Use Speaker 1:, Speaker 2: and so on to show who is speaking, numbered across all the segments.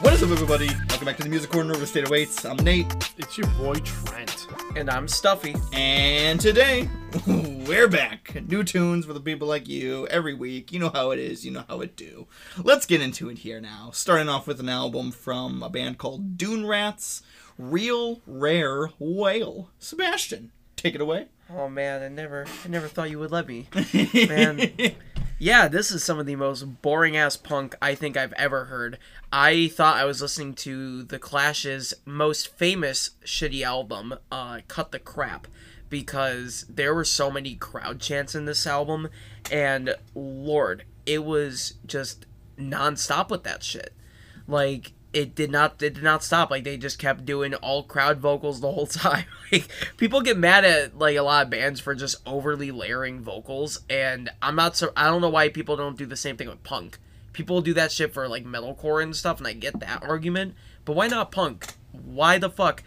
Speaker 1: What is up, everybody? Welcome back to the Music Corner Riffs to 808s. I'm Nate,
Speaker 2: It's your boy Trent.
Speaker 3: And I'm Stuffy.
Speaker 1: and today we're back. New tunes for the people like you every week. You know how it is. You know how it do. Let's get into it here now. Starting off with an album from a band called Dune Rats. Real Rare Whale. Sebastian, take it away.
Speaker 3: Oh man, I never I never thought you would let me. Man. Yeah, this is some of the most boring ass punk I think I've ever heard. I thought I was listening to The Clash's most famous shitty album, uh, Cut the Crap, because there were so many crowd chants in this album, and Lord, it was just nonstop with that shit. Like it did not it did not stop. Like they just kept doing all crowd vocals the whole time. Like people get mad at like a lot of bands for just overly layering vocals, and I'm not so I don't know why people don't do the same thing with punk. People do that shit for like metalcore and stuff, and I get that argument. But why not punk? Why the fuck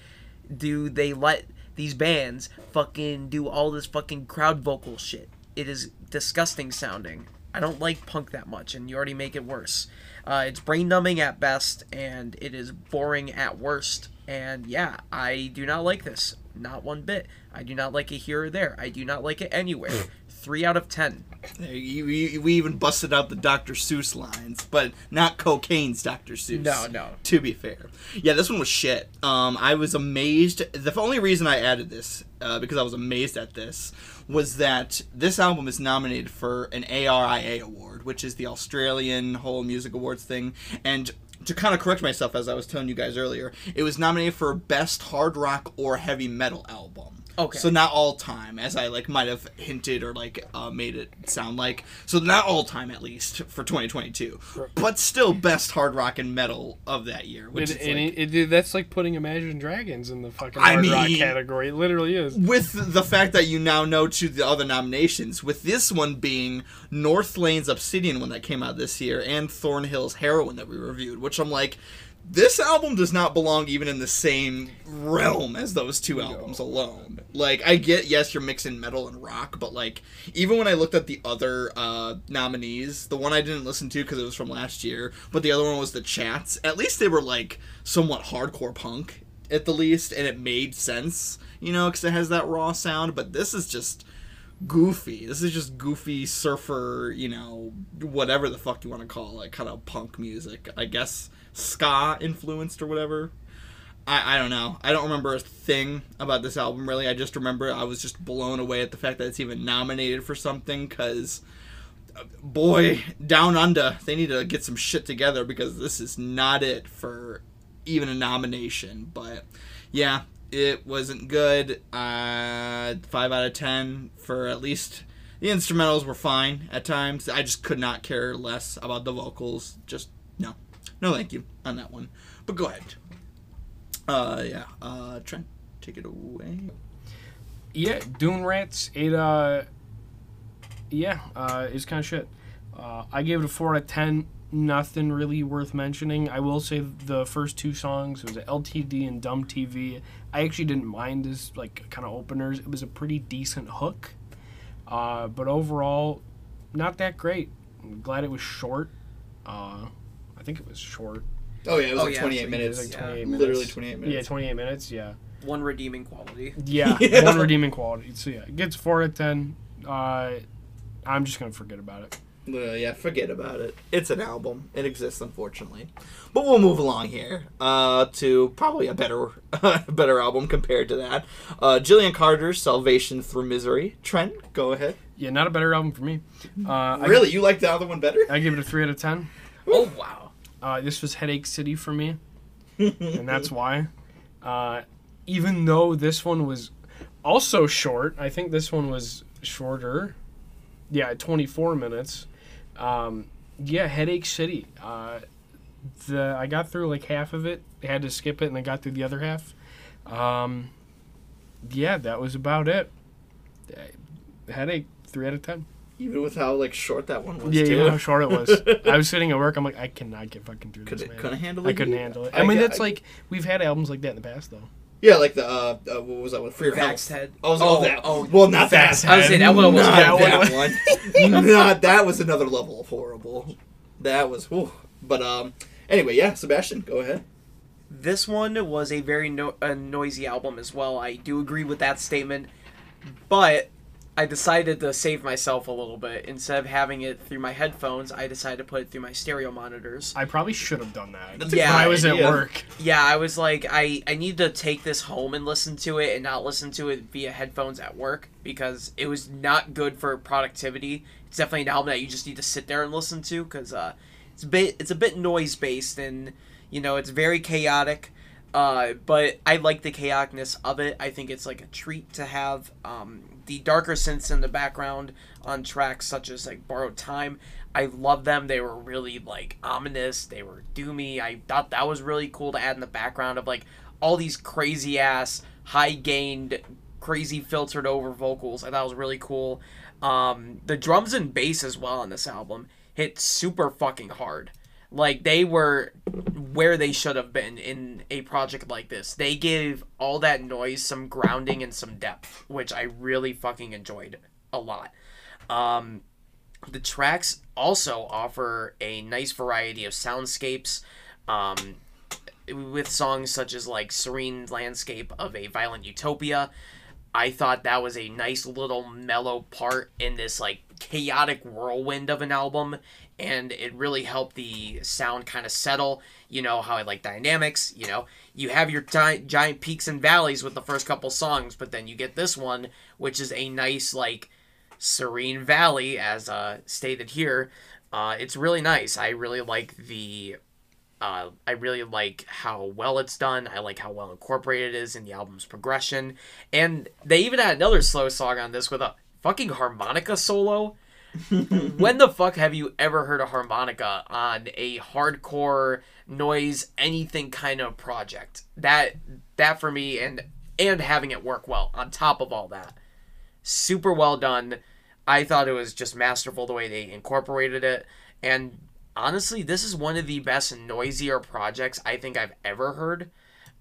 Speaker 3: do they let these bands fucking do all this fucking crowd vocal shit? It is disgusting sounding. I don't like punk that much, and you already make it worse. Uh, it's brain numbing at best, and it is boring at worst. And yeah, I do not like this. Not one bit. I do not like it here or there. I do not like it anywhere. Three out of ten.
Speaker 1: we, we even busted out the Dr. Seuss lines, but not cocaine's Dr. Seuss.
Speaker 3: No, no.
Speaker 1: To be fair, yeah, this one was shit. Um, I was amazed. The only reason I added this, uh, because I was amazed at this, was that this album is nominated for an ARIA award, which is the Australian whole music awards thing, and. To kind of correct myself, as I was telling you guys earlier, it was nominated for best hard rock or heavy metal album.
Speaker 3: Okay.
Speaker 1: So not all time, as I like might have hinted or like uh, made it sound like. So not all time, at least for 2022, but still best hard rock and metal of that year. Which
Speaker 2: It,
Speaker 1: is
Speaker 2: and
Speaker 1: like,
Speaker 2: it, it- that's like putting Imagine Dragons in the fucking
Speaker 1: I
Speaker 2: hard rock category. It literally is.
Speaker 1: with the fact that you now know to the other nominations, with this one being Northlane's Obsidian one that came out this year and Thornhill's Heroine that we reviewed, which I'm like, this album does not belong even in the same realm as those two albums alone. Like, I get, yes, you're mixing metal and rock, but like, even when I looked at the other uh, nominees, the one I didn't listen to because it was from last year, but the other one was the Chats, at least they were like somewhat hardcore punk at the least, and it made sense, you know, because it has that raw sound. But this is just goofy. This is just goofy surfer, you know, whatever the fuck you want to call it, kind of punk music. I guess ska influenced or whatever. I, I don't know. I don't remember a thing about this album really. I just remember I was just blown away at the fact that it's even nominated for something because boy, down under, they need to get some shit together because this is not it for even a nomination. But yeah, it wasn't good. Uh, five out of ten for at least the instrumentals were fine at times. I just could not care less about the vocals. Just no, thank you on that one. But go ahead. Uh, yeah. Uh, Trent, take it away.
Speaker 2: Yeah, Dune Rats. It uh, yeah, uh, it's kind of shit. Uh, I gave it a four out of ten. Nothing really worth mentioning. I will say the first two songs it was LTD and Dumb TV. I actually didn't mind as like kind of openers. It was a pretty decent hook, uh, but overall, not that great. I'm glad it was short. Uh, think it was short.
Speaker 1: Oh yeah, it was
Speaker 3: Oh,
Speaker 1: like
Speaker 3: yeah,
Speaker 1: 28
Speaker 3: so
Speaker 2: It
Speaker 1: minutes.
Speaker 2: was like
Speaker 3: Yeah.
Speaker 2: 28 minutes.
Speaker 1: Literally 28 minutes.
Speaker 2: Yeah, 28 minutes. Yeah.
Speaker 3: One redeeming quality.
Speaker 2: Yeah,
Speaker 1: Yeah.
Speaker 2: one redeeming quality. So yeah, it gets four out of ten. Uh, I'm just gonna forget about it.
Speaker 1: Uh, yeah, forget about it. It's an album. It exists, unfortunately. But we'll move along here uh, to probably a better, better album compared to that. Uh, Gillian Carter's "Salvation Through Misery." Trent, go ahead.
Speaker 2: Yeah, not a better album for me. Uh, I-
Speaker 1: really, you like the other one better?
Speaker 2: I, give it a three out of ten.
Speaker 3: Oh wow.
Speaker 2: Uh, this was Headache City for me, and that's why. Uh, even though this one was also short, I think this one was shorter. Yeah, 24 minutes. Um, yeah, Headache City. Uh, the I got through like half of it. I had to skip it, and I got through the other half. Um, yeah, that was about it. Headache, three out of ten.
Speaker 1: Even with how like short that one was.
Speaker 2: Yeah,
Speaker 1: too.
Speaker 2: even how short it was. I was sitting at work. I'm like, I cannot get fucking through
Speaker 1: Could
Speaker 2: this.
Speaker 1: it,
Speaker 2: man.
Speaker 1: couldn't handle it.
Speaker 2: I couldn't
Speaker 1: either?
Speaker 2: handle it.
Speaker 1: I
Speaker 2: I, mean, that's
Speaker 1: I-
Speaker 2: like we've had albums like that in the past, though.
Speaker 1: Yeah, like the uh, uh what was that one? For your Faxed.
Speaker 3: Head.
Speaker 1: Oh,
Speaker 3: Oh,
Speaker 1: oh, that.
Speaker 3: oh,
Speaker 1: well, not that.
Speaker 2: Faxed
Speaker 3: I was saying, that one was
Speaker 1: not
Speaker 2: that
Speaker 1: that
Speaker 2: one.
Speaker 1: one. not that was another level of horrible. That was. Whew. But um. Anyway, yeah, Sebastian, go ahead.
Speaker 3: This one was a very no- a noisy album as well. I do agree with that statement, but I decided to save myself a little bit. Instead of having it through my headphones, I decided to put it through my stereo monitors.
Speaker 2: I probably should have done that.
Speaker 1: That's
Speaker 3: Yeah,
Speaker 2: I
Speaker 1: great
Speaker 2: was at
Speaker 1: idea.
Speaker 2: work.
Speaker 3: Yeah, I was like, I I need to take this home and listen to it, and not listen to it via headphones at work because it was not good for productivity. It's definitely an album that you just need to sit there and listen to because uh, it's a bit it's a bit noise based and you know it's very chaotic. Uh, but I like the chaoticness of it. I think it's like a treat to have um, the darker synths in the background on tracks such as like Borrowed Time. I love them. They were really like ominous. They were doomy. I thought that was really cool to add in the background of like all these crazy ass, high gained, crazy filtered over vocals. I thought was really cool. Um, the drums and bass as well on this album hit super fucking hard. Like they were where they should have been in a project like this. They gave all that noise some grounding and some depth, which I really fucking enjoyed a lot. Um, the tracks also offer a nice variety of soundscapes, um, with songs such as like "Serene Landscape of a Violent Utopia." I thought that was a nice little mellow part in this like chaotic whirlwind of an album, and it really helped the sound kind of settle. You know how I like dynamics. You know, you have your gi- giant peaks and valleys with the first couple songs, but then you get this one, which is a nice like serene valley, as uh, stated here. Uh, it's really nice. I really like the. Uh, I really like how well it's done. I like how well incorporated it is in the album's progression. And they even had another slow song on this with a fucking harmonica solo. when the fuck have you ever heard a harmonica on a hardcore noise anything kind of project? That that for me and and having it work well on top of all that super well done. I thought it was just masterful the way they incorporated it. And honestly, this is one of the best noisier projects I think I've ever heard.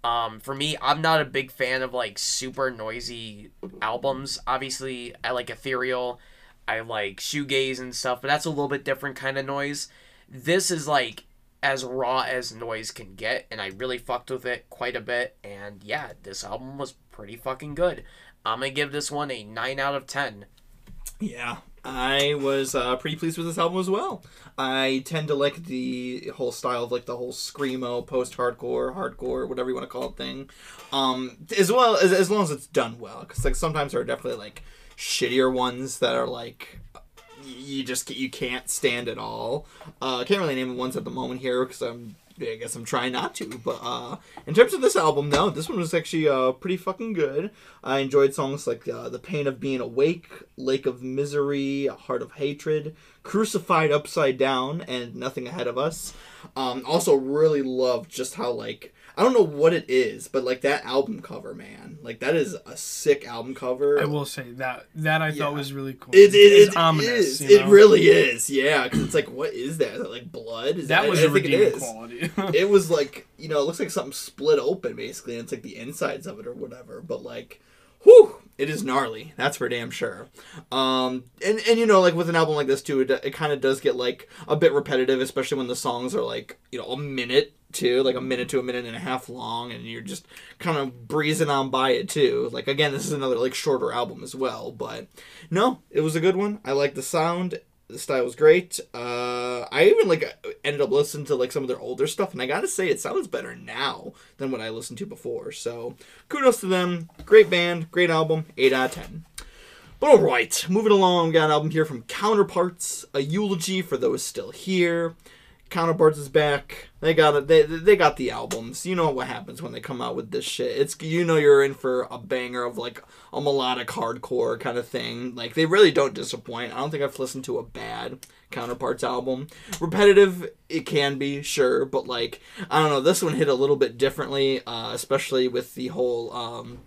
Speaker 3: Um, for me, I'm not a big fan of like super noisy albums. Obviously, I like ethereal, I like shoegaze and stuff, but that's a little bit different kind of noise. This is like as raw as noise can get, and I really fucked with it quite a bit. And yeah, this album was pretty fucking good. I'm gonna give this one a nine out of ten.
Speaker 1: Yeah, I was uh, pretty pleased with this album as well. I tend to like the whole style of like the whole screamo, post-hardcore, hardcore, whatever you want to call it thing. Um, as well as as long as it's done well, because like sometimes there are definitely like shittier ones that are like you just you can't stand at all. Uh, I can't really name the ones at the moment here because I'm I guess I'm trying not to. But uh, in terms of this album, no, this one was actually uh, pretty fucking good. I enjoyed songs like uh, "The Pain of Being Awake," "Lake of Misery," "Heart of Hatred," "Crucified Upside Down," and "Nothing Ahead of Us." Um, also, really loved just how like I don't know what it is, but like that album cover, man, like that is a sick album cover.
Speaker 2: I will say that that I
Speaker 1: Yeah.
Speaker 2: thought was really cool.
Speaker 1: It, it,
Speaker 2: It's
Speaker 1: it
Speaker 2: ominous.
Speaker 1: is.
Speaker 2: you
Speaker 1: It really is. Yeah, because it's like, what is that? Is that like blood? Is
Speaker 2: that was
Speaker 1: I think it
Speaker 2: redeeming quality.
Speaker 1: It was like you know, it looks like something split open basically, and it's like the insides of it or whatever. But like, whew, it is gnarly. That's for damn sure. Um, and and you know, like with an album like this too, it, it kind of does get like a bit repetitive, especially when the songs are like you know a minute too, like a minute to a minute and a half long, and you're just kind of breezing on by it too. Like again, this is another like shorter album as well, but no, it was a good one. I like the sound. The style was great. Uh, I even like ended up listening to like some of their older stuff, and I gotta say it sounds better now than what I listened to before. So kudos to them. Great band, great album. Eight out of ten. But all right, moving along, we got an album here from Counterparts, a eulogy for those still here. Counterparts is back. They got it. They they got the albums. You know what happens when they come out with this shit. It's you know you're in for a banger of like a melodic hardcore kind of thing. Like they really don't disappoint. I don't think I've listened to a bad Counterparts album. Repetitive, it can be sure, but like I don't know. This one hit a little bit differently, uh, especially with the whole. Um,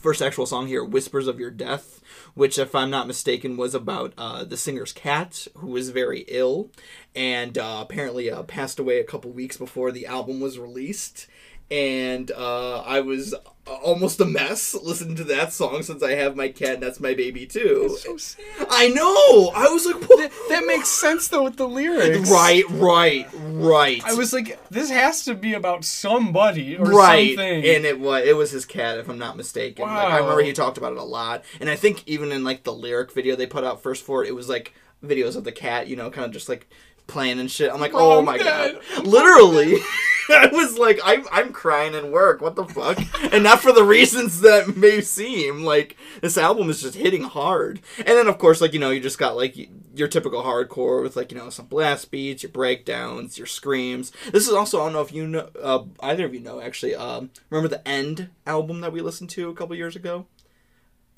Speaker 1: first actual song here, Whispers of Your Death, which, if I'm not mistaken, was about uh, the singer's cat who was very ill and uh, apparently uh, passed away a couple weeks before the album was released. and uh, I was almost a mess listening to that song since I have my cat and that's my baby too.
Speaker 2: so sad.
Speaker 1: I know. I was like, what?
Speaker 2: That makes sense though with the lyrics.
Speaker 1: right, right, right.
Speaker 2: I was like, this has to be about somebody or
Speaker 1: right,
Speaker 2: something.
Speaker 1: and it was it was his cat, if I'm not mistaken. Like, I remember he talked about it a lot, and I think even in like the lyric video they put out first for it, it was like videos of the cat, you know, kind of just like playing and shit. I'm like, oh my
Speaker 2: Dad.
Speaker 1: god, literally. I was like, I'm, I'm crying in work. What the fuck? and not for the reasons that may seem. Like this album is just hitting hard. And then of course, like you know, you just got like your typical hardcore with like you know some blast beats, your breakdowns, your screams. This is also I don't know if you know uh, either of you know actually. Um, remember the End album that we listened to a couple years ago?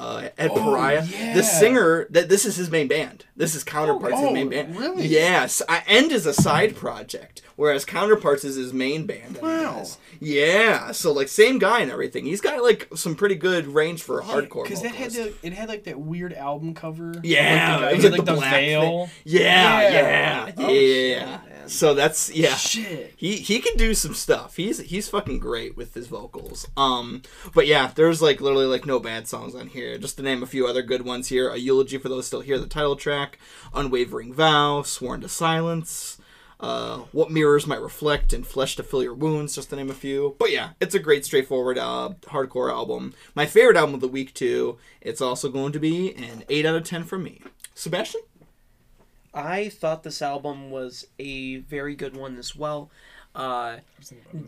Speaker 1: Uh, Ed
Speaker 2: Oh,
Speaker 1: Pariah.
Speaker 2: yeah.
Speaker 1: The singer that this is his main band. This is Counterparts'
Speaker 2: Oh,
Speaker 1: his main band.
Speaker 2: really?
Speaker 1: Yes. I, End is a side project, whereas Counterparts is his main band.
Speaker 2: Wow.
Speaker 1: Yeah. So like same guy and everything. He's got like some pretty good range for a hardcore.
Speaker 2: because that had the, it had like that weird album cover.
Speaker 1: Yeah,
Speaker 2: like,
Speaker 1: it was like the black
Speaker 2: veil.
Speaker 1: Yeah, yeah,
Speaker 2: Yeah.
Speaker 1: yeah, Yeah,
Speaker 3: shit,
Speaker 1: yeah.
Speaker 3: man.
Speaker 1: So that's yeah.
Speaker 2: Shit.
Speaker 1: He he can do some stuff. He's he's fucking great with his vocals. Um, but yeah, there's like literally like no bad songs on here. Just to name a few other good ones here: a eulogy for those still here, the title track, unwavering vow, sworn to silence. Uh, what mirrors might reflect and flesh to fill your wounds, just to name a few. But yeah, it's a great, straightforward uh, hardcore album. My favorite album of the week too. It's also going to be an eight out of ten for me. Sebastian.
Speaker 3: I thought this album was a very good one as well. Uh,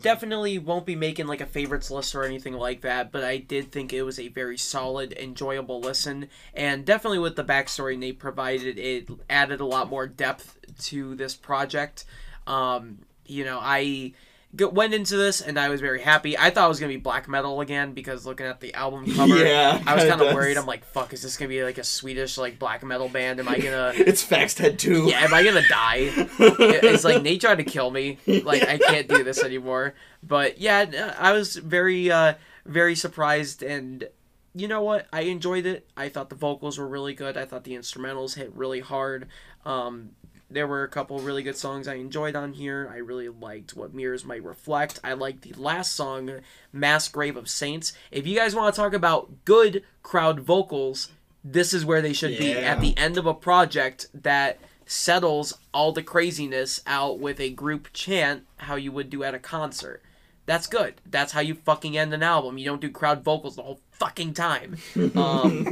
Speaker 3: definitely won't be making like a favorites list or anything like that, but I did think it was a very solid, enjoyable listen, and definitely with the backstory Nate provided, it added a lot more depth to this project. Um, you know, I went into this and I was very happy. I thought it was gonna be black metal again because looking at the album cover,
Speaker 1: Yeah,
Speaker 3: I was kind of worried. I'm like, fuck, is this gonna be like a Swedish like black metal band? Am I gonna
Speaker 1: It's Faxed Head 2.
Speaker 3: yeah, am I gonna die? it's like Nate tried to kill me. Like I can't do this anymore. But yeah, I was very, uh, very surprised, and you know what? I enjoyed it. I thought the vocals were really good. I thought the instrumentals hit really hard. Um, there were a couple really good songs I enjoyed on here. I really liked what Mirrors Might Reflect. I liked the last song, Mass Grave of Saints. If you guys want to talk about good crowd vocals, this is where they should be at the end of a project that settles all the craziness out with a group chant how you would do at a concert. That's good. That's how you fucking end an album. You don't do crowd vocals the whole fucking time. Um,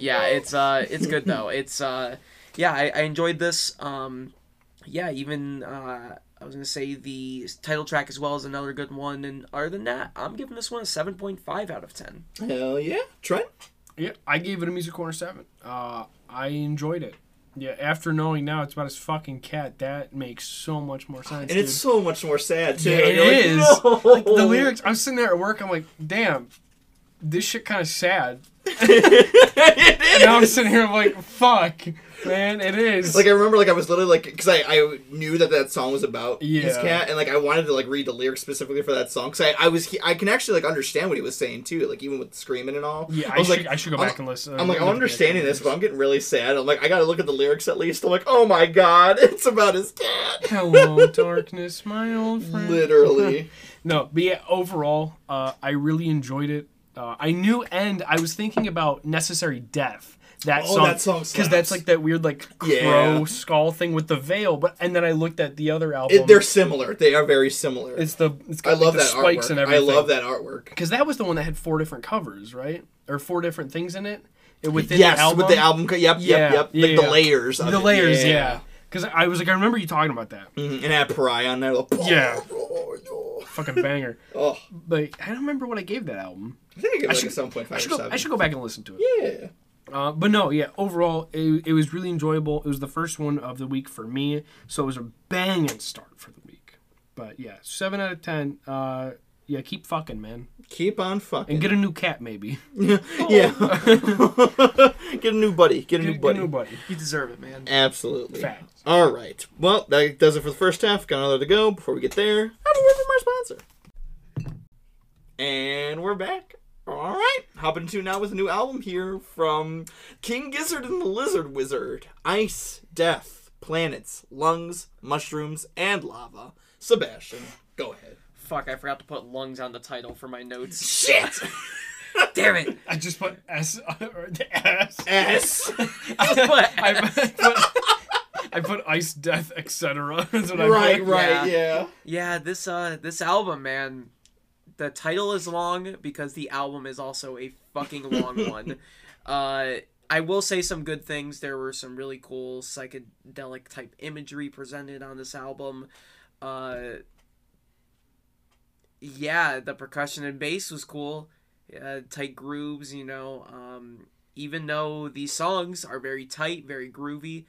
Speaker 3: yeah, it's uh, it's good though. It's uh, yeah, I, I enjoyed this. Um, yeah, even uh, I was gonna say the title track as well is another good one. And other than that, I'm giving this one a seven point five out of ten.
Speaker 1: Hell yeah. Trent?
Speaker 2: Yeah, I gave it a music corner seven. Uh, I enjoyed it. Yeah, after knowing now it's about his fucking cat, that makes so much more sense.
Speaker 1: And
Speaker 2: dude.
Speaker 1: it's so much more sad, too.
Speaker 2: Yeah, it
Speaker 1: like,
Speaker 2: is.
Speaker 1: "No."
Speaker 2: Like, the lyrics. I'm sitting there at work. I'm like, damn, this shit kind of sad.
Speaker 1: it
Speaker 2: Now I'm sitting here. I'm like, fuck, man, it is.
Speaker 1: Like I remember, like I was literally like, because I, I knew that that song was about his cat, and like I wanted to like read the lyrics specifically for that song, because I, I was I can actually like understand what he was saying too, like even with the screaming and all.
Speaker 2: yeah, I,
Speaker 1: I was
Speaker 2: should,
Speaker 1: like,
Speaker 2: I should go
Speaker 1: I'm-
Speaker 2: back and listen.
Speaker 1: I'm like, I'm
Speaker 2: look at the
Speaker 1: understanding this, but I'm getting really sad. I'm like, I gotta look at the lyrics at least. I'm like, oh my god, it's about his cat.
Speaker 2: Hello, darkness, my old friend.
Speaker 1: Literally.
Speaker 2: No, but yeah, overall, uh, I really enjoyed it. Uh, I knew, and I was thinking about "Necessary Death." That
Speaker 1: Oh,
Speaker 2: song,
Speaker 1: that song
Speaker 2: because that's like that weird like crow
Speaker 1: Yeah.
Speaker 2: skull thing with the veil. But and then I looked at the other album.
Speaker 1: It, they're similar. They are very similar.
Speaker 2: it's the it's got
Speaker 1: I love
Speaker 2: the
Speaker 1: that
Speaker 2: spikes
Speaker 1: artwork.
Speaker 2: and
Speaker 1: I love that artwork.
Speaker 2: because that was the one that had four different covers, right? Or four different things in it. It within
Speaker 1: yes,
Speaker 2: the album.
Speaker 1: with the album. Yep,
Speaker 2: Yeah,
Speaker 1: yep, yep.
Speaker 2: yeah,
Speaker 1: like the layers.
Speaker 2: The
Speaker 1: it.
Speaker 2: layers, yeah. Because I was like, I remember you talking about that.
Speaker 1: Mhm, And had Pariah on there. Like,
Speaker 2: Yeah.
Speaker 1: Oh.
Speaker 2: Fucking banger.
Speaker 1: Oh,
Speaker 2: But I don't remember what I gave that album.
Speaker 1: I think I it like
Speaker 2: should-
Speaker 1: a seven point five
Speaker 2: I
Speaker 1: or
Speaker 2: should go. I should go back and listen to it.
Speaker 1: Yeah.
Speaker 2: Uh, but no, yeah. Overall, it, it was really enjoyable. It was the first one of the week for me, so it was a banging start for the week. But yeah, seven out of ten. Uh, yeah, keep fucking, man,
Speaker 1: Keep on fucking.
Speaker 2: and get a new cat, maybe.
Speaker 1: yeah. get a new buddy. Get a new
Speaker 2: Get, get
Speaker 1: buddy.
Speaker 2: a new buddy.
Speaker 3: You deserve it, man.
Speaker 1: Absolutely.
Speaker 2: Facts.
Speaker 1: All right. Well, that does it for the first half. Got another to go. Before we get there, have a word from our sponsor. And we're back. All right. Hopping into now with a new album here from King Gizzard and the Lizard Wizard. Ice, death, planets, lungs, mushrooms, and lava. Sebastian, go ahead.
Speaker 3: Fuck, I forgot to put lungs on the title for my notes.
Speaker 1: Shit.
Speaker 3: Damn it!
Speaker 2: I just put S or the S.
Speaker 1: S.
Speaker 3: What?
Speaker 2: I put, I put ice death etc. That's I
Speaker 1: right, right,
Speaker 3: Yeah.
Speaker 1: yeah.
Speaker 3: Yeah, this uh this album, man. The title is long because the album is also a fucking long one. Uh I will say some good things. There were some really cool psychedelic type imagery presented on this album. Uh yeah, the percussion and bass was cool. Uh, tight grooves, you know. Um, even though these songs are very tight, very groovy,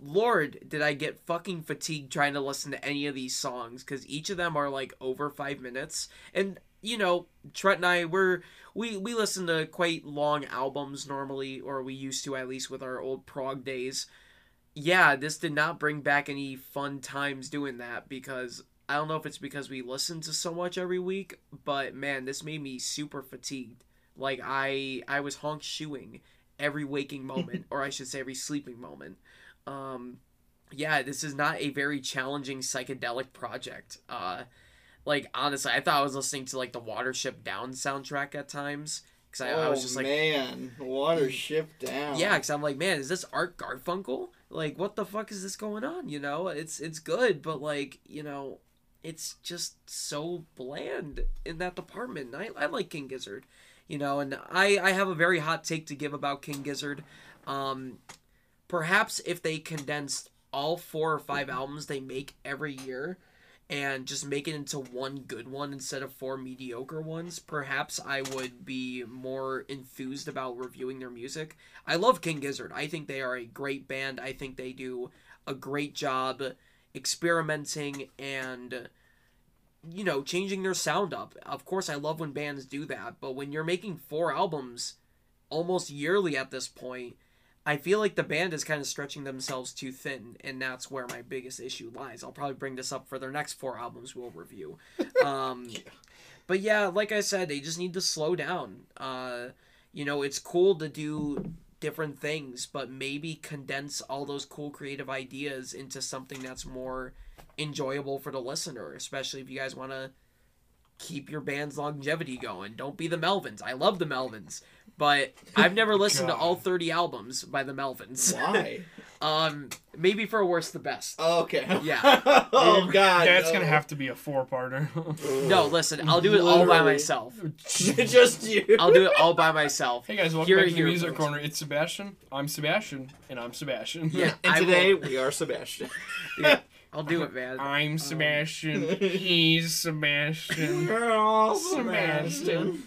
Speaker 3: Lord, did I get fucking fatigued trying to listen to any of these songs because each of them are like over five minutes. And you know, Trent and I we're we we listen to quite long albums normally, or we used to at least with our old prog days. Yeah, this did not bring back any fun times doing that because I don't know if it's because we listen to so much every week, but man, this made me super fatigued. Like I I was honk shoeing every waking moment, or I should say every sleeping moment. Um, yeah, this is not a very challenging psychedelic project. Uh, like honestly, I thought I was listening to like the Watership Down soundtrack at times because I, I was just like,
Speaker 1: Oh, man, Watership down.
Speaker 3: yeah, because I'm like, man, is this Art Garfunkel? Like, what the fuck is this going on? You know, it's it's good, but like, you know, it's just so bland in that department. I, I like King Gizzard, you know, and I I have a very hot take to give about King Gizzard. Um, perhaps if they condensed all four or five albums they make every year and just make it into one good one instead of four mediocre ones, perhaps I would be more enthused about reviewing their music. I love King Gizzard. I think they are a great band. I think they do a great job experimenting and you know, changing their sound up. Of course, I love when bands do that, but when you're making four albums almost yearly at this point, I feel like the band is kind of stretching themselves too thin, and that's where my biggest issue lies. I'll probably bring this up for their next four albums we'll review. Um, But yeah, like I said, they just need to slow down. Uh, you know, it's cool to do different things, but maybe condense all those cool creative ideas into something that's more enjoyable for the listener, especially if you guys want to keep your band's longevity going. Don't be the Melvins. I love the Melvins, but I've never listened to all 30 albums by the Melvins.
Speaker 1: Why?
Speaker 3: Um, maybe for worse the best.
Speaker 1: Okay.
Speaker 3: Yeah.
Speaker 1: oh God.
Speaker 2: That's
Speaker 1: no.
Speaker 2: gonna have to be a four-parter.
Speaker 3: No, listen, I'll do it all by myself.
Speaker 1: just you.
Speaker 3: I'll do it all by myself.
Speaker 2: hey guys, welcome
Speaker 3: Here,
Speaker 2: back to the
Speaker 3: here,
Speaker 2: Music
Speaker 3: folks.
Speaker 2: Corner. It's Sebastian. I'm Sebastian, and I'm Sebastian.
Speaker 3: Yeah,
Speaker 1: And
Speaker 3: I
Speaker 1: today
Speaker 3: will-
Speaker 1: we are Sebastian.
Speaker 3: yeah, I'll do it, man.
Speaker 2: I'm Sebastian. He's Sebastian. Sebastian.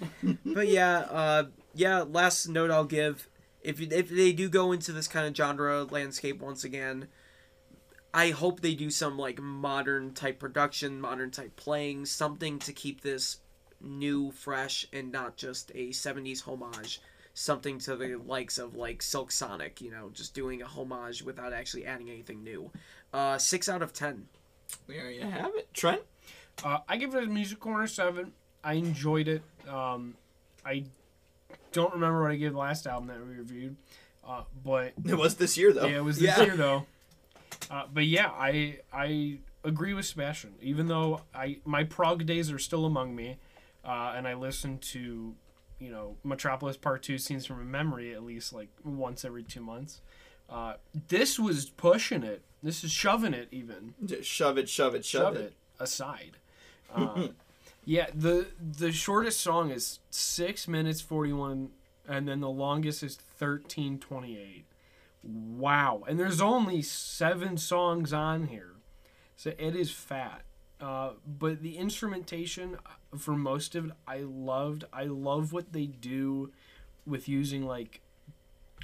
Speaker 3: But yeah, uh, yeah. Last note I'll give: if if they do go into this kind of genre landscape once again, I hope they do some like modern type production, modern type playing, something to keep this new, fresh, and not just a '70s homage. Something to the likes of like Silk Sonic, you know, just doing a homage without actually adding anything new. Uh, six out of ten.
Speaker 1: there you have it, Trent.
Speaker 2: Uh, I give it a Music Corner seven. I enjoyed it. Um, I don't remember what I gave the last album that we reviewed, uh, but
Speaker 1: It was this year though.
Speaker 2: Yeah, it was this
Speaker 1: Yeah.
Speaker 2: year though. Uh, but yeah, I I agree with Sebastian. Even though I my prog days are still among me, uh, and I listen to you know Metropolis Part Two scenes from a memory at least like once every two months. Uh, this was pushing it. This is shoving it even
Speaker 1: Just shove it, shove it, shove,
Speaker 2: shove it aside. Uh, yeah, the the shortest song is six minutes forty one, and then the longest is thirteen twenty eight. Wow, and there's only seven songs on here, so it is fat. Uh, but the instrumentation uh, for most of it, I loved. I love what they do with using like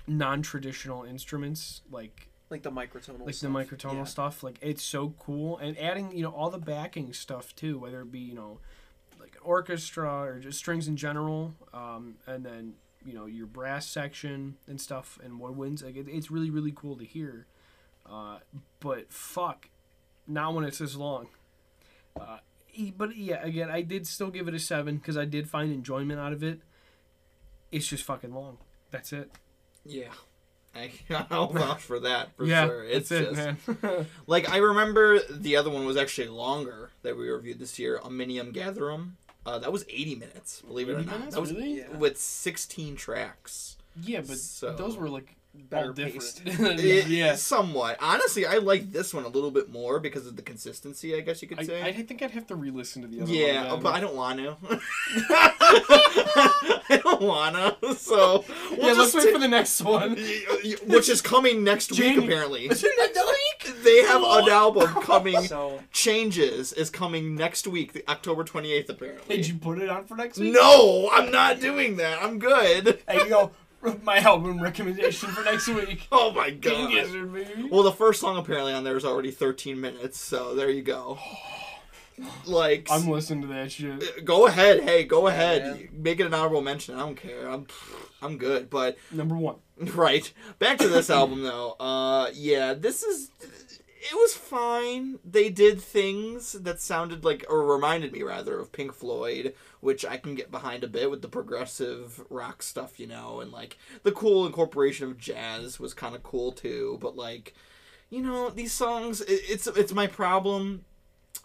Speaker 2: non-traditional instruments, like
Speaker 3: Like the microtonal.
Speaker 2: like
Speaker 3: stuff.
Speaker 2: the microtonal
Speaker 3: Yeah.
Speaker 2: stuff like it's so cool and adding you know all the backing stuff too whether it be you know orchestra or just strings in general um, and then you know your brass section and stuff and woodwinds like it, it's really really cool to hear uh, but fuck not when it's this long uh, but yeah again i did still give it a seven because i did find enjoyment out of it it's just fucking long that's it
Speaker 1: Yeah. I, I'll vouch for that for
Speaker 2: yeah,
Speaker 1: sure. It's
Speaker 2: it,
Speaker 1: just like I remember the other one was actually longer that we reviewed this year, Omnium Gatherum. Uh, that was 80 minutes, believe it or not.
Speaker 2: minutes?
Speaker 1: That was
Speaker 2: Really?
Speaker 3: Yeah.
Speaker 1: with 16 tracks.
Speaker 2: yeah, but
Speaker 1: So-
Speaker 2: those were like
Speaker 3: Better
Speaker 2: all different.
Speaker 1: It-
Speaker 2: yeah.
Speaker 1: somewhat. Honestly, I like this one a little bit more because of the consistency. I guess you could
Speaker 2: I,
Speaker 1: say.
Speaker 2: I think I'd have to re-listen to the other one.
Speaker 1: yeah,
Speaker 2: one.
Speaker 1: but I don't want to. I don't wanna. So we'll
Speaker 2: yeah, let's
Speaker 1: just
Speaker 2: wait for the next one.
Speaker 1: which is coming next week
Speaker 2: Janu-
Speaker 1: apparently.
Speaker 2: Is it next week?
Speaker 1: They have an album coming.
Speaker 3: So
Speaker 1: Changes is coming next week, the October twenty eighth apparently.
Speaker 2: Did you put it on for next week?
Speaker 1: No, I'm not doing that. I'm good.
Speaker 2: Hey, you go. My album recommendation for next week.
Speaker 1: Oh my
Speaker 2: King
Speaker 1: god.
Speaker 2: Gizzard, baby.
Speaker 1: Well, the first song apparently on there is already 13 minutes, so there you go. Like,
Speaker 2: I'm listening to that shit.
Speaker 1: go ahead. Hey, go ahead.
Speaker 3: man.
Speaker 1: Make it an honorable mention. I don't care. I'm, I'm good. But
Speaker 2: Number one.
Speaker 1: right back to this album though. Uh, yeah, this is. It was fine. They did things that sounded like, or reminded me rather, of Pink Floyd, which I can get behind a bit with the progressive rock stuff, you know, and like the cool incorporation of jazz was kind of cool too. But like, you know, these songs, it, it's it's my problem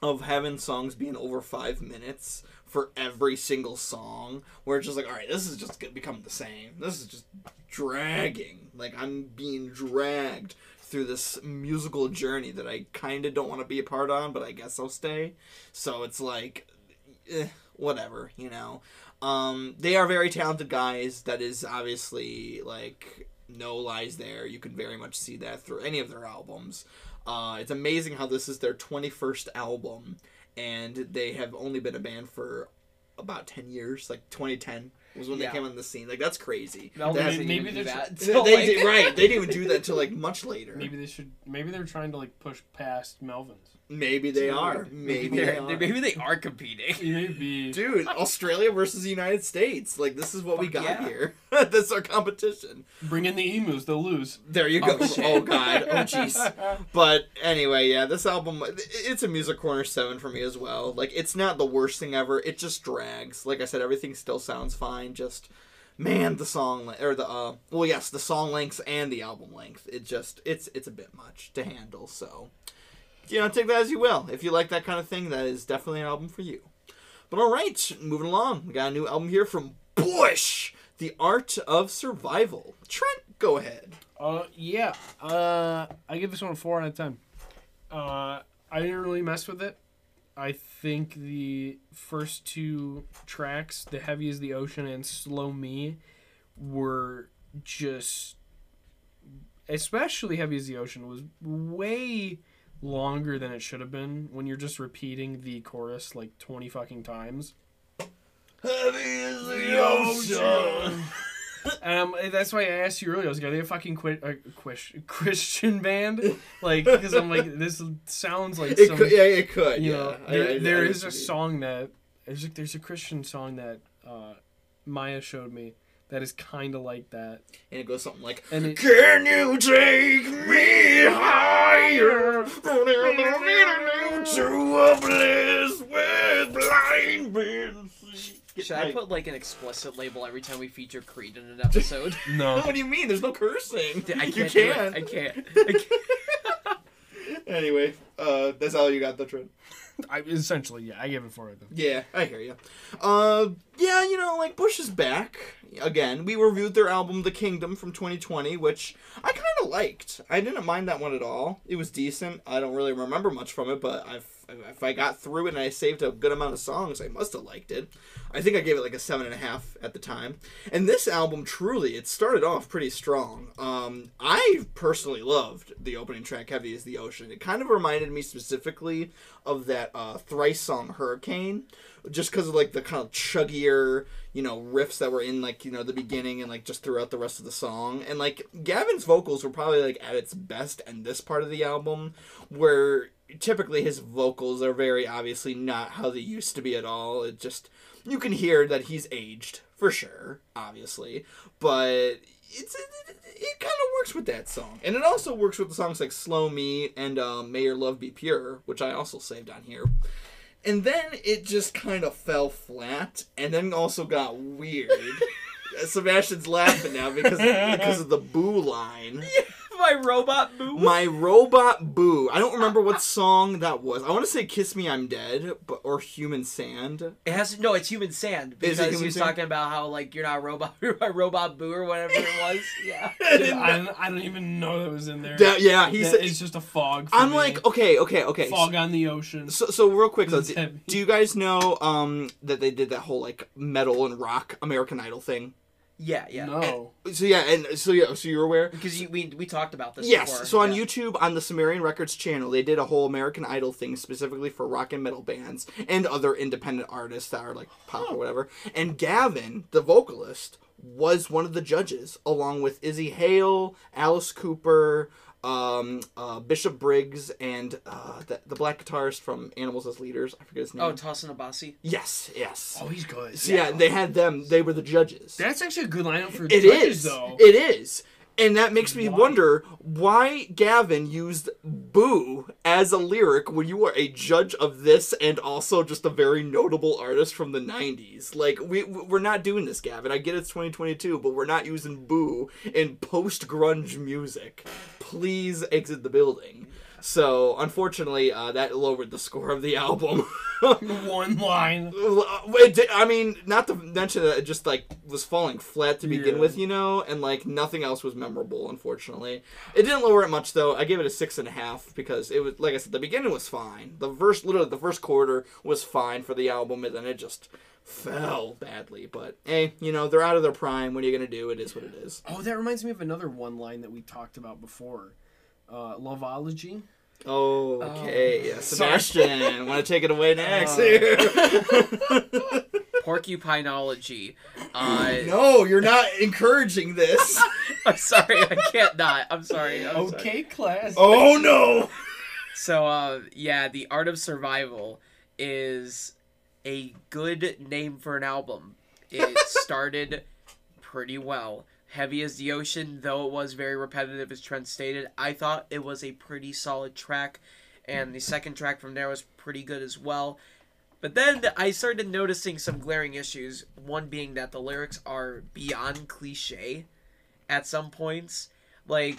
Speaker 1: of having songs being over five minutes for every single song, where it's just like, all right, this is just gonna become the same. This is just dragging. Like I'm being dragged through this musical journey that I kind of don't want to be a part on, but I guess I'll stay. So it's like, eh, whatever, you know. Um, they are very talented guys. That is obviously like no lies there. You can very much see that through any of their albums. Uh, it's amazing how this is their 21st album, and they have only been a band for about 10 years. Like 2010 was when
Speaker 3: Yeah.
Speaker 1: they came on the scene. Like that's crazy.
Speaker 3: Mel
Speaker 1: That-
Speaker 3: doesn't
Speaker 2: maybe
Speaker 3: even do that.
Speaker 1: they, they
Speaker 3: like-
Speaker 1: did, right. They didn't even do that until like much later.
Speaker 2: Maybe they should. Maybe they're trying to like push past Melvin's.
Speaker 1: Maybe they are. Maybe they
Speaker 3: They're- they're- maybe they are competing.
Speaker 2: Maybe.
Speaker 1: Dude, Australia versus the United States. Like this is what we got
Speaker 3: yeah.
Speaker 1: here. this is our competition.
Speaker 2: Bring in the emus. They'll lose.
Speaker 1: There you go.
Speaker 3: Oh.
Speaker 1: Oh, god. Oh jeez. But anyway, yeah, this album it's a music corner 7 for me as well. Like it's not the worst thing ever. It just drags. Like I said everything still sounds fine. Just man, the song or the uh well, yes, the song lengths and the album length. It just it's it's a bit much to handle. So, you know, take that as you will. If you like that kind of thing, that is definitely an album for you. But all right, moving along. We got a new album here from Bush, The Art of Survival. Trent, go ahead.
Speaker 2: Uh, yeah. Uh, I give this one a four out of ten. Uh, I didn't really mess with it. I think the first two tracks, "The Heavy Is the Ocean" and "Slow Me," were just, especially "Heavy Is the Ocean" was way longer than it should have been. When you're just repeating the chorus like twenty fucking times.
Speaker 1: Heavy is the ocean.
Speaker 2: Um, that's why I asked you earlier. I was like, are they a fucking qui- uh, quish- Christian band? Like, because I'm like, this sounds like
Speaker 1: It
Speaker 2: some,
Speaker 1: could, yeah, it could.
Speaker 2: you
Speaker 1: yeah.
Speaker 2: know,
Speaker 1: I-
Speaker 2: there,
Speaker 1: I-
Speaker 2: there
Speaker 1: I
Speaker 2: is a song that there's a, there's a Christian song that uh, Maya showed me that is kind of like that.
Speaker 1: and it goes something like,
Speaker 2: And it-
Speaker 1: "Can you take me higher to a bliss where blind men see?"
Speaker 3: Should I put like an explicit label every time we feature Creed in an episode?
Speaker 2: No,
Speaker 1: What do you mean? There's no cursing.
Speaker 3: I
Speaker 1: you
Speaker 3: can't. do it.
Speaker 1: can.
Speaker 3: I can't. I can't.
Speaker 1: Anyway, uh, that's all you got, the Trent.
Speaker 2: I, essentially, yeah, I gave it four of them.
Speaker 1: Yeah, I hear you. Uh, yeah, you know, like Bush is back again. We reviewed their album The Kingdom from 2020, which I kind of liked. I didn't mind that one at all. It was decent. I don't really remember much from it, but I've if I got through it and I saved a good amount of songs, I must have liked it. I think I gave it like a seven and a half at the time. And this album, truly, it started off pretty strong. Um, I personally loved the opening track, "Heavy Is the Ocean." It kind of reminded me specifically of that uh, thrice song "Hurricane," just because of like the kind of chuggier, you know, riffs that were in like you know the beginning and like just throughout the rest of the song. And like Gavin's vocals were probably like at its best in this part of the album, where typically his vocals are very obviously not how they used to be at all. It just you can hear that he's aged for sure, obviously, but it's it, it kind of works with that song, and it also works with the songs like "Slow Me" and um, "May Your Love Be Pure," which I also saved on here. And then it just kind of fell flat, and then also got weird. Sebastian's laughing now because because of the boo line.
Speaker 3: My robot boo.
Speaker 1: My robot boo. I don't remember what song that was. I want to say "Kiss Me, I'm Dead," but or "Human Sand."
Speaker 3: It has no, it's human sand because
Speaker 1: human
Speaker 3: he was
Speaker 1: sand?
Speaker 3: talking about how like you're not a robot, you're a robot boo or whatever it was. Yeah.
Speaker 2: Dude, I, don't, I don't even know that was in there.
Speaker 1: That- yeah, he
Speaker 2: That-
Speaker 1: said.
Speaker 2: it's just a fog. For
Speaker 1: I'm
Speaker 2: me.
Speaker 1: like, okay, okay, okay.
Speaker 2: fog on the ocean.
Speaker 1: So, so real quick though, do, do you guys know um that they did that whole like metal and rock American Idol thing?
Speaker 3: Yeah, yeah.
Speaker 2: No.
Speaker 1: So yeah, and so yeah, so you're aware.
Speaker 3: Because you, we we talked about this.
Speaker 1: Yes.
Speaker 3: before.
Speaker 1: So on
Speaker 3: yeah.
Speaker 1: YouTube, on the Sumerian Records channel, they did a whole American Idol thing specifically for rock and metal bands and other independent artists that are like pop or whatever. And Gavin, the vocalist, was one of the judges, along with Izzy Hale, Alice Cooper, um, uh, Bishop Briggs, and uh, the, the black guitarist from Animals as Leaders. I forget his name.
Speaker 3: Oh, Tosin Abasi.
Speaker 1: yes, yes.
Speaker 2: Oh, he's good.
Speaker 1: So yeah, they had them. They were the judges.
Speaker 2: That's actually a good lineup for
Speaker 1: It
Speaker 2: judges,
Speaker 1: is.
Speaker 2: though.
Speaker 1: It is. And that makes me
Speaker 2: Why?
Speaker 1: wonder why Gavin used boo as a lyric when you are a judge of this and also just a very notable artist from the 90s. Like we we're not doing this, Gavin. I get it's 2022, but we're not using boo in post-grunge music. Please exit the building. So, unfortunately, uh, that lowered the score of the album.
Speaker 2: One line.
Speaker 1: I mean, not to mention that it just like was falling flat to begin
Speaker 2: Yeah.
Speaker 1: with, you know, and like nothing else was memorable. Unfortunately, it didn't lower it much though. I gave it a six and a half because it was like I said, the beginning was fine. The first, literally, the first quarter was fine for the album, and then it just fell badly. But hey, you know, they're out of their prime. What are you gonna do? It is what it is.
Speaker 2: Oh, that reminds me of another one line that we talked about before. Uh, Loveology.
Speaker 1: Oh, okay, yeah. Sebastian, want to take it away next?
Speaker 3: Uh,
Speaker 1: here?
Speaker 3: Porcupinology. Uh,
Speaker 1: no, you're not encouraging this.
Speaker 3: I'm sorry, I can't not. I'm sorry. I'm sorry.
Speaker 2: Okay, class.
Speaker 1: Oh no.
Speaker 3: So, uh, yeah, The Art of Survival is a good name for an album. It started pretty well. Heavy as the Ocean, though it was very repetitive, as Trent stated, I thought it was a pretty solid track. And the second track from there was pretty good as well. But then I started noticing some glaring issues. One being that the lyrics are beyond cliche at some points. Like,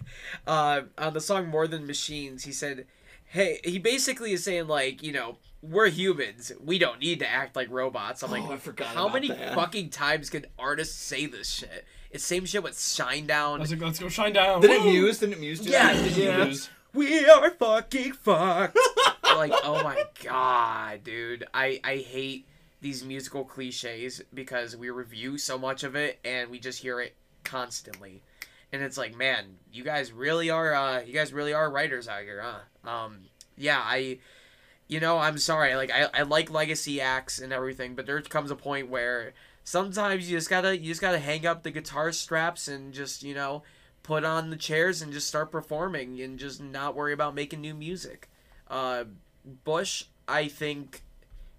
Speaker 3: uh, on the song More Than Machines, he said, Hey, he basically is saying, like, you know, we're humans. We don't need to act like robots. I'm like,
Speaker 1: Oh, I forgot
Speaker 3: how
Speaker 1: about
Speaker 3: many
Speaker 1: that.
Speaker 3: fucking times can artists say this shit? It's same shit with Shinedown.
Speaker 2: I
Speaker 3: Down.
Speaker 2: was like, let's go shine down.
Speaker 1: Did it
Speaker 2: Woo!
Speaker 1: muse? Didn't it muse? do
Speaker 3: Yeah,
Speaker 1: that?
Speaker 2: Yeah.
Speaker 3: Muse. We are fucking fucked. like, oh my god, dude. I I hate these musical cliches because we review so much of it and we just hear it constantly. And it's like, man, you guys really are uh you guys really are writers out here, huh? Um yeah, I you know, I'm sorry. Like I, I like legacy acts and everything, but there comes a point where sometimes you just gotta you just gotta hang up the guitar straps and just, you know, put on the chairs and just start performing and just not worry about making new music. Uh, Bush, I think,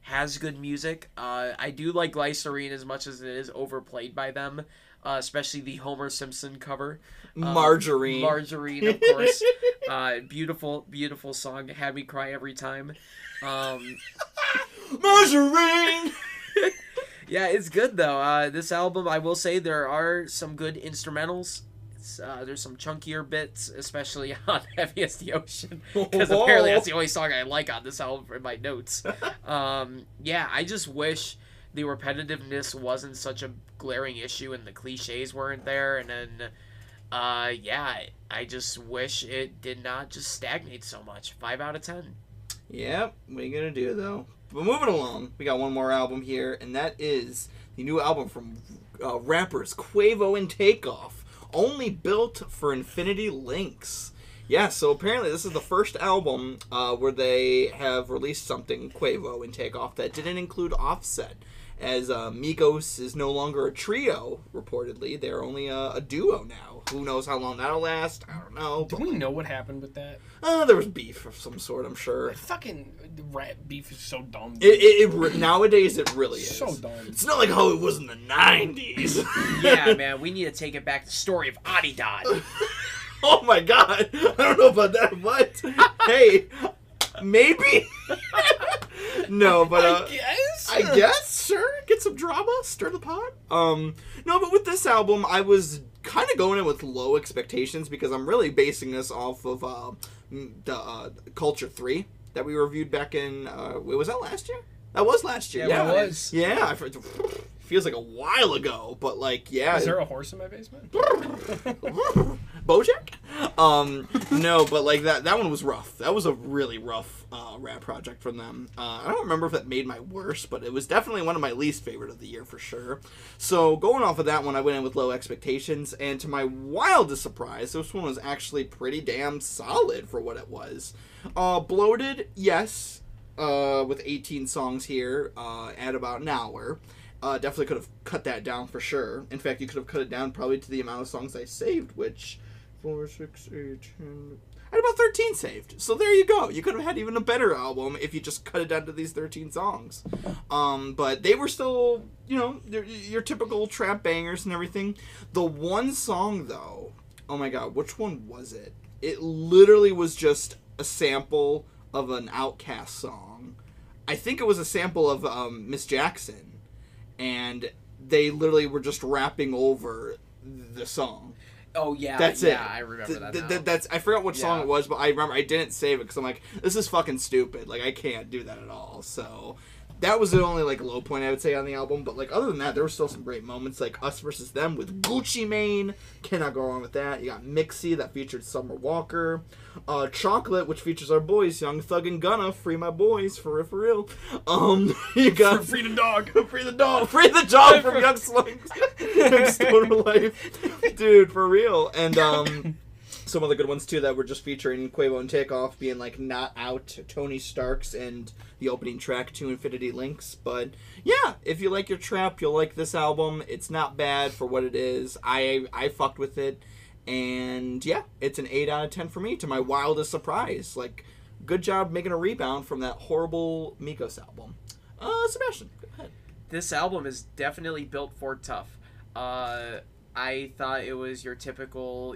Speaker 3: has good music. Uh, I do like Glycerine as much as it is overplayed by them, uh, especially the Homer Simpson cover. Um,
Speaker 1: Margarine.
Speaker 3: Margarine, of course. uh, beautiful, beautiful song. Had me cry every time. Um,
Speaker 1: Margarine.
Speaker 3: yeah, it's good though. Uh, this album, I will say, there are some good instrumentals. Uh, there's some chunkier bits, especially on "Heavy as the Ocean," because apparently that's the only song I like on this album in my notes. Um, yeah, I just wish the repetitiveness wasn't such a glaring issue and the cliches weren't there, and then. Uh, yeah, I just wish it did not just stagnate so much. Five out of ten.
Speaker 1: Yep. You gonna do though? But moving along, we got one more album here, and that is the new album from uh, rappers Quavo and Takeoff, only built for Infinity Links. Yeah, so apparently this is the first album uh, where they have released something Quavo and Takeoff that didn't include Offset. As uh, Migos is no longer a trio, reportedly, they're only a, a duo now. Who knows how long that'll last? I don't know.
Speaker 2: Do
Speaker 1: But,
Speaker 2: we know what happened with that?
Speaker 1: uh, there was beef of some sort, I'm sure.
Speaker 2: That fucking rap beef is so dumb.
Speaker 1: It, it, it re- nowadays it really is.
Speaker 2: so dumb.
Speaker 1: It's not like how it was in the '90s.
Speaker 3: Yeah, man, we need to take it back to the story of Adidon.
Speaker 1: oh my god, I don't know about that, but hey, maybe. no, but uh,
Speaker 2: I guess.
Speaker 1: I guess, sure. Get some drama, stir the pot. Um, no, but with this album, I was kind of going in with low expectations because I'm really basing this off of uh, the uh, Culture Three that we reviewed back in. Uh, wait, was that last year? That was last year.
Speaker 3: Yeah,
Speaker 1: Yeah,
Speaker 3: it
Speaker 2: was.
Speaker 1: Yeah, I, feels like a while ago, but like, yeah.
Speaker 2: Is there a horse in my basement?
Speaker 1: Bojack? Um, no, but like that that one was rough. That was a really rough uh, rap project from them. Uh, I don't remember if that made my worst, but it was definitely one of my least favorite of the year for sure. So going off of that one, I went in with low expectations, and to my wildest surprise, this one was actually pretty damn solid for what it was. Uh, bloated, yes, uh, with 18 songs here uh, at about an hour. Uh, definitely could have cut that down for sure. In fact, you could have cut it down probably to the amount of songs I saved, which four, six, eight, ten. I had about thirteen saved. So there you go. You could have had even a better album if you just cut it down to these thirteen songs. Um, but they were still, you know, your, your typical trap bangers and everything. The one song though, oh my god, which one was it? It literally was just a sample of an OutKast song. I think it was a sample of um, Miss Jackson and they literally were just rapping over the song.
Speaker 3: Oh yeah,
Speaker 1: That's
Speaker 3: yeah,
Speaker 1: it.
Speaker 3: I remember
Speaker 1: Th-
Speaker 3: that.
Speaker 1: th- that's I forgot what song it was, but I remember I didn't save it because I'm like, this is fucking stupid. Like I can't do that at all. So that was the only like low point I would say on the album. But like other than that, there were still some great moments like Us versus Them with Gucci Mane. Cannot go wrong with that. You got Mixy that featured Summer Walker. Uh, Chocolate, which features our boys Young Thug and Gunna. Free my boys for real, for real. Um, you got
Speaker 2: Free the dog.
Speaker 1: Free the dog. Free the dog from Young Slings. Young Stoner Life. Dude, for real. And um some other good ones too that were just featuring Quavo and Takeoff being like not out Tony Starks and the opening track to Infinity Links. But yeah, if you like your trap, you'll like this album. It's not bad for what it is. I I fucked with it. And yeah, it's an 8 out of 10 for me to my wildest surprise. Like good job making a rebound from that horrible Migos album. Uh Sebastian, go ahead.
Speaker 3: this album is definitely built for tough. Uh, I thought it was your typical,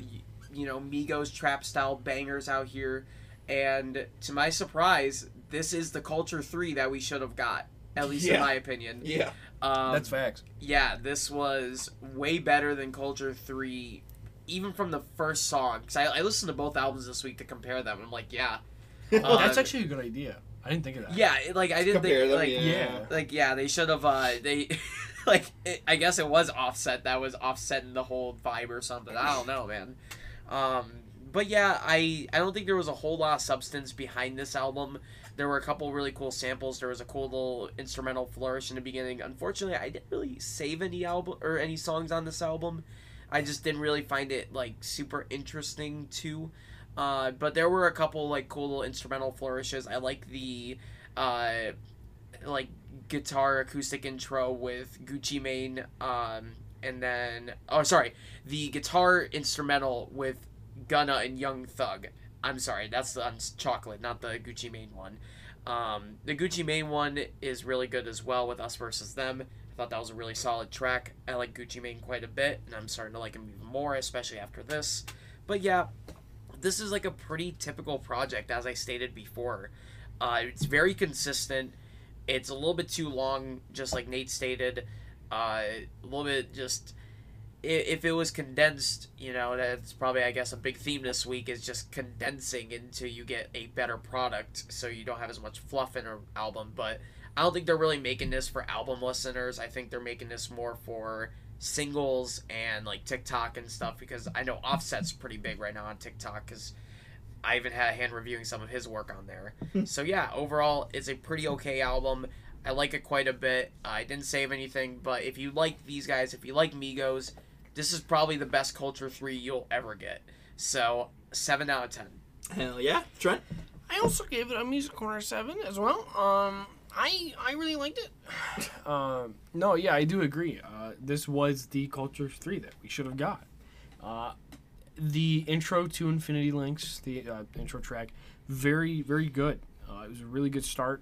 Speaker 3: you know, Migos trap style bangers out here, and to my surprise, this is the Culture Three that we should have got. At least
Speaker 1: Yeah.
Speaker 3: in my opinion.
Speaker 1: Yeah.
Speaker 3: Um,
Speaker 2: That's facts.
Speaker 3: yeah, this was way better than Culture 3, even from the first song. Because I, I listened to both albums this week to compare them, I'm like, yeah. Uh,
Speaker 2: That's actually a good idea. I didn't think of that.
Speaker 3: Yeah, like, I didn't
Speaker 1: Compare
Speaker 3: think,
Speaker 1: them,
Speaker 3: like,
Speaker 1: yeah.
Speaker 2: Yeah.
Speaker 3: like, yeah, they should have, uh, they, like, it, I guess it was Offset that was offsetting the whole vibe or something. I don't know, man. Um, but yeah, I, I don't think there was a whole lot of substance behind this album. There were a couple really cool samples. There was a cool little instrumental flourish in the beginning. Unfortunately, I didn't really save any album or any songs on this album. I just didn't really find it like super interesting too. Uh, but there were a couple like cool little instrumental flourishes. I like the uh, like guitar acoustic intro with Gucci Mane, um, and then oh sorry, the guitar instrumental with Gunna and Young Thug. I'm sorry, that's the Chocolate, not the Gucci Mane one. Um, the Gucci Mane one is really good as well with Us versus Them. I thought that was a really solid track. I like Gucci Mane quite a bit, and I'm starting to like him even more, especially after this. But yeah, this is like a pretty typical project, as I stated before. Uh, it's very consistent. It's a little bit too long, just like Nate stated. Uh, a little bit just. If it was condensed, you know, that's probably, I guess, a big theme this week is just condensing until you get a better product so you don't have as much fluff in an album. But I don't think they're really making this for album listeners. I think they're making this more for singles and like TikTok and stuff because I know Offset's pretty big right now on TikTok because I even had a hand reviewing some of his work on there. so yeah, overall, it's a pretty okay album. I like it quite a bit. I didn't save anything, but if you like these guys, if you like Migos, this is probably the best Culture 3 you'll ever get. So, 7 out of 10.
Speaker 1: Hell yeah, Trent.
Speaker 2: I also gave it a music corner seven as well. Um, I I really liked it. Um, no, yeah, I do agree. Uh, this was the Culture Three that we should have got. Uh, the intro to Infinity Links, the uh, intro track, very very good. Uh, it was a really good start.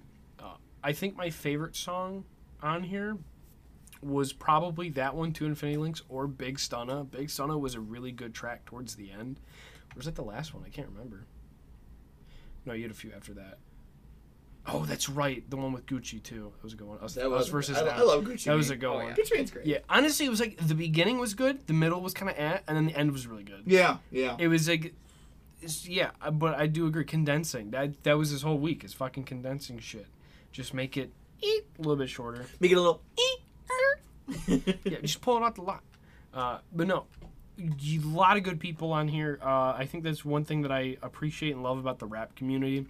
Speaker 2: I think my favorite song on here was probably that one to Infinity Links or Big Stunna. Big Stunna was a really good track towards the end. Or was that the last one? I can't remember. No, you had a few after that. Oh, that's right. The one with Gucci too. That was a good one. Us,
Speaker 1: That
Speaker 2: Us
Speaker 1: was
Speaker 2: versus
Speaker 1: I,
Speaker 2: them.
Speaker 1: I love Gucci.
Speaker 2: That was a good
Speaker 3: Oh,
Speaker 2: one.
Speaker 3: yeah.
Speaker 1: Gucci Mane's great.
Speaker 2: Yeah, honestly, it was like the beginning was good, the middle was kind of eh, and then the end was really good.
Speaker 1: Yeah, yeah.
Speaker 2: It was like, yeah, uh, but I do agree. Condensing that that was his whole week is fucking condensing shit. Just make it a little bit shorter.
Speaker 1: Make it a little.
Speaker 2: Yeah, just pull it out the lot. Uh, but no, a lot of good people on here. Uh, I think that's one thing that I appreciate and love about the rap community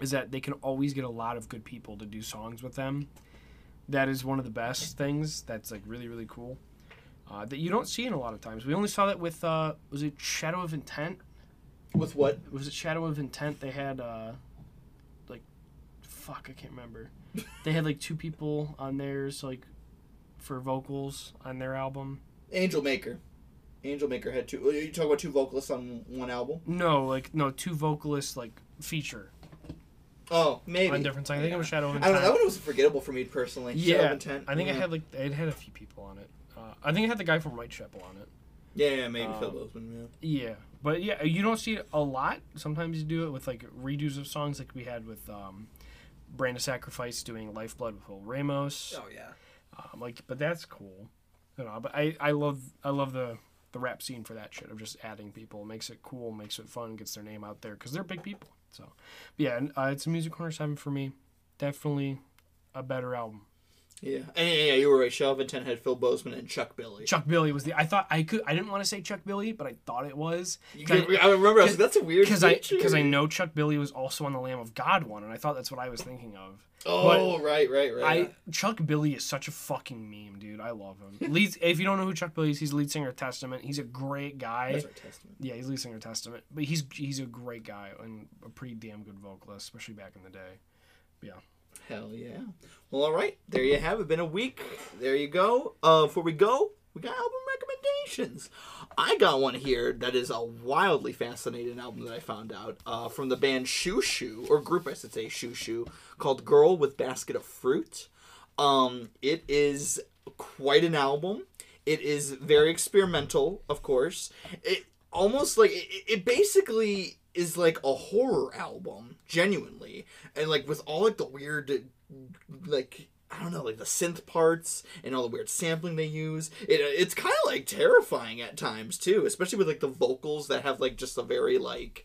Speaker 2: is that they can always get a lot of good people to do songs with them. That is one of the best things. That's like really really cool. Uh, that you don't see in a lot of times. We only saw that with uh, was it Shadow of Intent?
Speaker 1: With what?
Speaker 2: Was it Shadow of Intent? They had uh, fuck, I can't remember. they had like two people on theirs like for vocals on their album.
Speaker 1: Angel Maker. Angel Maker had two. You talk about two vocalists on one album?
Speaker 2: No, like no, two vocalists like feature
Speaker 1: Oh, maybe.
Speaker 2: on different songs. I think it was Shadow of
Speaker 1: I don't know. That one was forgettable for me personally.
Speaker 2: Yeah,
Speaker 1: Intent.
Speaker 2: I think
Speaker 1: yeah.
Speaker 2: it had like it had a few people on it. Uh, I think it had the guy from Whitechapel on it.
Speaker 1: Yeah, yeah, maybe
Speaker 2: um,
Speaker 1: Phil Bozeman.
Speaker 2: Yeah, but yeah, you don't see it a lot. Sometimes you do it with like redos of songs, like we had with um, Brand of Sacrifice doing Lifeblood with Will Ramos.
Speaker 3: Oh yeah.
Speaker 2: Um, like, but that's cool. You know, but I, I love I love the the rap scene for that shit of just adding people. It makes it cool, makes it fun, gets their name out there because they're big people. So, but yeah, and, uh, it's a music corner seven for me. Definitely a better album.
Speaker 1: Yeah. And yeah, yeah, you were right. Intent had Phil Bozeman and Chuck Billy.
Speaker 2: Chuck Billy was the I thought I could I didn't want to say Chuck Billy, but I thought it was
Speaker 1: could- I remember. I was like, "That's a weird."
Speaker 2: because I because I know Chuck Billy was also on the Lamb of God one, and I thought that's what I was thinking of.
Speaker 1: Oh, right, right, right.
Speaker 2: I Chuck Billy is such a fucking meme, dude. I love him. Lead, if you don't know who Chuck Billy is, he's lead singer of Testament. He's a great guy.
Speaker 1: That's our testament.
Speaker 2: Yeah, he's lead singer of Testament, but he's he's a great guy and a pretty damn good vocalist, especially back in the day. But Yeah.
Speaker 1: Hell yeah. Well, all right. There you have it. Been a week. There you go. Uh, before we go, we got album recommendations. I got one here that is a wildly fascinating album that I found out uh, from the band Xiu Xiu, or group I should say Xiu Xiu, called Girl with Basket of Fruit. Um, it is quite an album. It is very experimental, of course. It almost like it, it basically is like a horror album, genuinely, and like with all like the weird, like I don't know, like the synth parts and all the weird sampling they use. It it's kind of like terrifying at times too, especially with like the vocals that have like just a very like.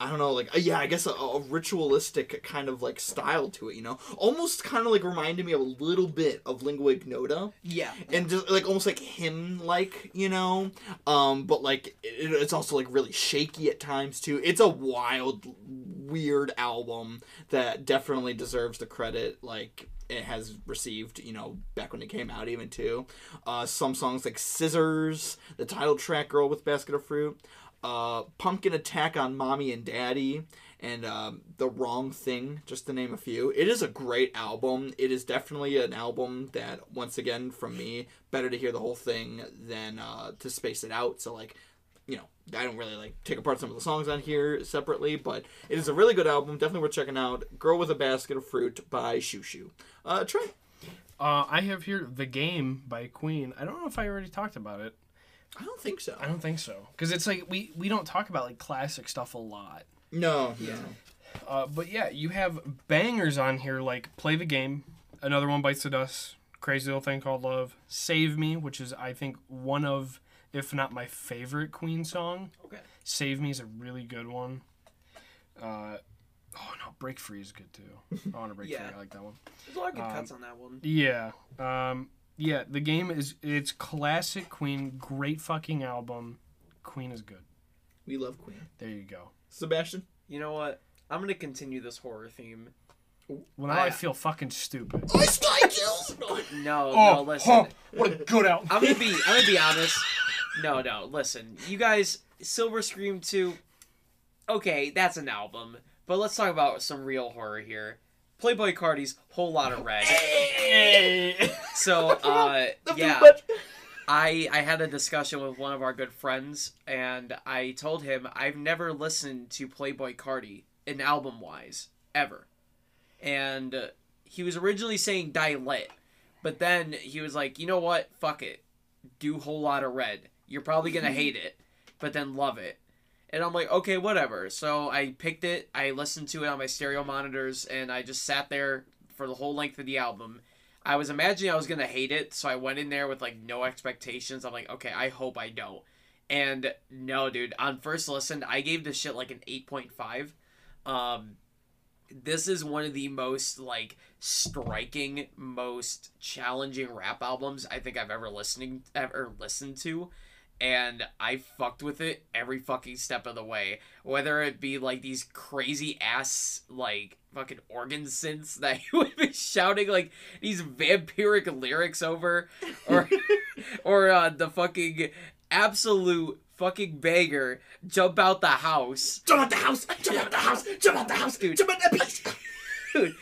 Speaker 1: I don't know, like uh, yeah, I guess a, a ritualistic kind of like style to it, you know, almost kind of like reminded me of a little bit of Lingua Ignota,
Speaker 3: Yeah.
Speaker 1: and just like almost like hymn like, you know? Um but like it, it's also like really shaky at times too. It's a wild weird album that definitely deserves the credit like it has received you know back when it came out even too. Uh some songs like scissors the title track girl with basket of fruit uh pumpkin attack on mommy and daddy and um, the wrong thing just to name a few. It is a great album. It is definitely an album that once again from me better to hear the whole thing than uh, to space it out. So like you know i don't really like take apart some of the songs on here separately but it is a really good album. Definitely worth checking out. Girl with a basket of fruit by shoo. Uh trey?
Speaker 2: Uh, I have here the game by Queen. I don't know if I already talked about it.
Speaker 1: I don't think so
Speaker 2: I don't think so because it's like we we don't talk about like classic stuff a lot.
Speaker 1: no yeah
Speaker 2: Uh, but yeah, you have bangers on here like Play the Game, Another One Bites the Dust, Crazy Little Thing Called Love, Save Me, which is, I think, one of, if not my favorite Queen song.
Speaker 3: Okay.
Speaker 2: Save Me is a really good one. Uh, oh, no, Break Free is good too. I want to Break
Speaker 3: Yeah.
Speaker 2: Free. I like that one.
Speaker 3: There's a lot of good
Speaker 2: Um,
Speaker 3: cuts on that one.
Speaker 2: Yeah. Um, yeah, the game is, it's classic Queen, great fucking album. Queen is good.
Speaker 1: we love queen
Speaker 2: There you go.
Speaker 1: sebastian
Speaker 3: You know what? I'm gonna continue this horror theme.
Speaker 2: Well, now I
Speaker 3: I-
Speaker 2: feel fucking stupid.
Speaker 1: oh sky kills
Speaker 3: No,
Speaker 2: Oh,
Speaker 3: no, listen.
Speaker 2: Oh, what a good album.
Speaker 3: I'm gonna be I'm gonna be honest. No, no, listen. You guys, Silver Scream 2, okay, that's an album. But let's talk about some real horror here. Playboi Carti's Whole Lotta Red. So, uh, yeah, I I had a discussion with one of our good friends, and I told him I've never listened to Playboi Carti in album wise ever, and uh, he was originally saying Die Lit, but then he was like, you know what, fuck it, do Whole Lotta Red. You're probably gonna hate it, but then love it. And I'm like, okay, whatever. So I picked it, I listened to it on my stereo monitors, and I just sat there for the whole length of the album. I was imagining I was gonna hate it, so I went in there with like no expectations. I'm like, okay, I hope I don't. And no, dude, on first listen, I gave this shit like an 8.5. Um, this is one of the most like striking, most challenging rap albums I think I've ever listening ever listened to. And I fucked with it every fucking step of the way. Whether it be like these crazy ass like fucking organ synths that he would be shouting like these vampiric lyrics over, or or uh, the fucking absolute fucking banger jump out the house
Speaker 1: Jump out the house! Jump out the house! Jump out the house!
Speaker 3: Dude.
Speaker 1: Jump out the beach!
Speaker 3: dude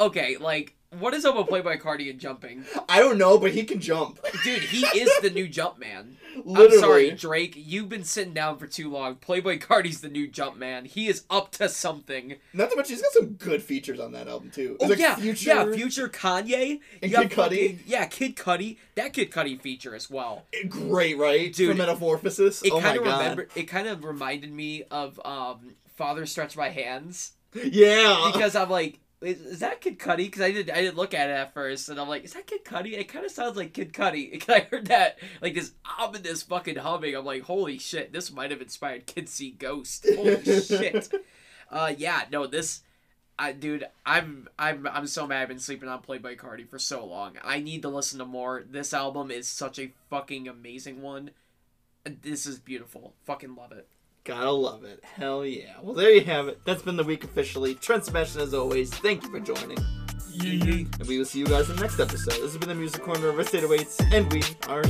Speaker 3: okay like what is up with Playboi Carti and jumping
Speaker 1: I don't know, but he can jump.
Speaker 3: dude he is the new jump man
Speaker 1: Literally.
Speaker 3: i'm sorry drake you've been sitting down for too long Playboi Carti's the new jump man he is up to something
Speaker 1: Not to mention, he's got some good features on that album too.
Speaker 3: oh
Speaker 1: like
Speaker 3: yeah
Speaker 1: Future.
Speaker 3: yeah future kanye
Speaker 1: And Kid Cudi.
Speaker 3: yeah kid cudi that kid cudi feature as well
Speaker 1: Great, right?
Speaker 3: Dude,
Speaker 1: For Metamorphosis.
Speaker 3: it
Speaker 1: oh my
Speaker 3: kind of remember it kind of reminded me of um father stretch my hands
Speaker 1: Yeah.
Speaker 3: because I'm like, is, is that Kid Cudi? Because I did I didn't look at it at first, and I'm like, is that Kid Cudi? It kind of sounds like Kid Cudi. Because I heard that like this ominous fucking humming. I'm like, holy shit, this might have inspired Kid See Ghost. Holy shit. Uh, yeah, no, this. I, dude, I'm I'm I'm so mad. I've been sleeping on Playboi Carti for so long. I need to listen to more. This album is such a fucking amazing one. This is beautiful. Fucking love it.
Speaker 1: Gotta love it. Hell yeah. Well, there you have it. That's been the week officially. Trent Sebastian, as always, thank you for joining.
Speaker 2: Yeah.
Speaker 1: And we will see you guys in the next episode. This has been the Music Corner Riffs to 808s, and we are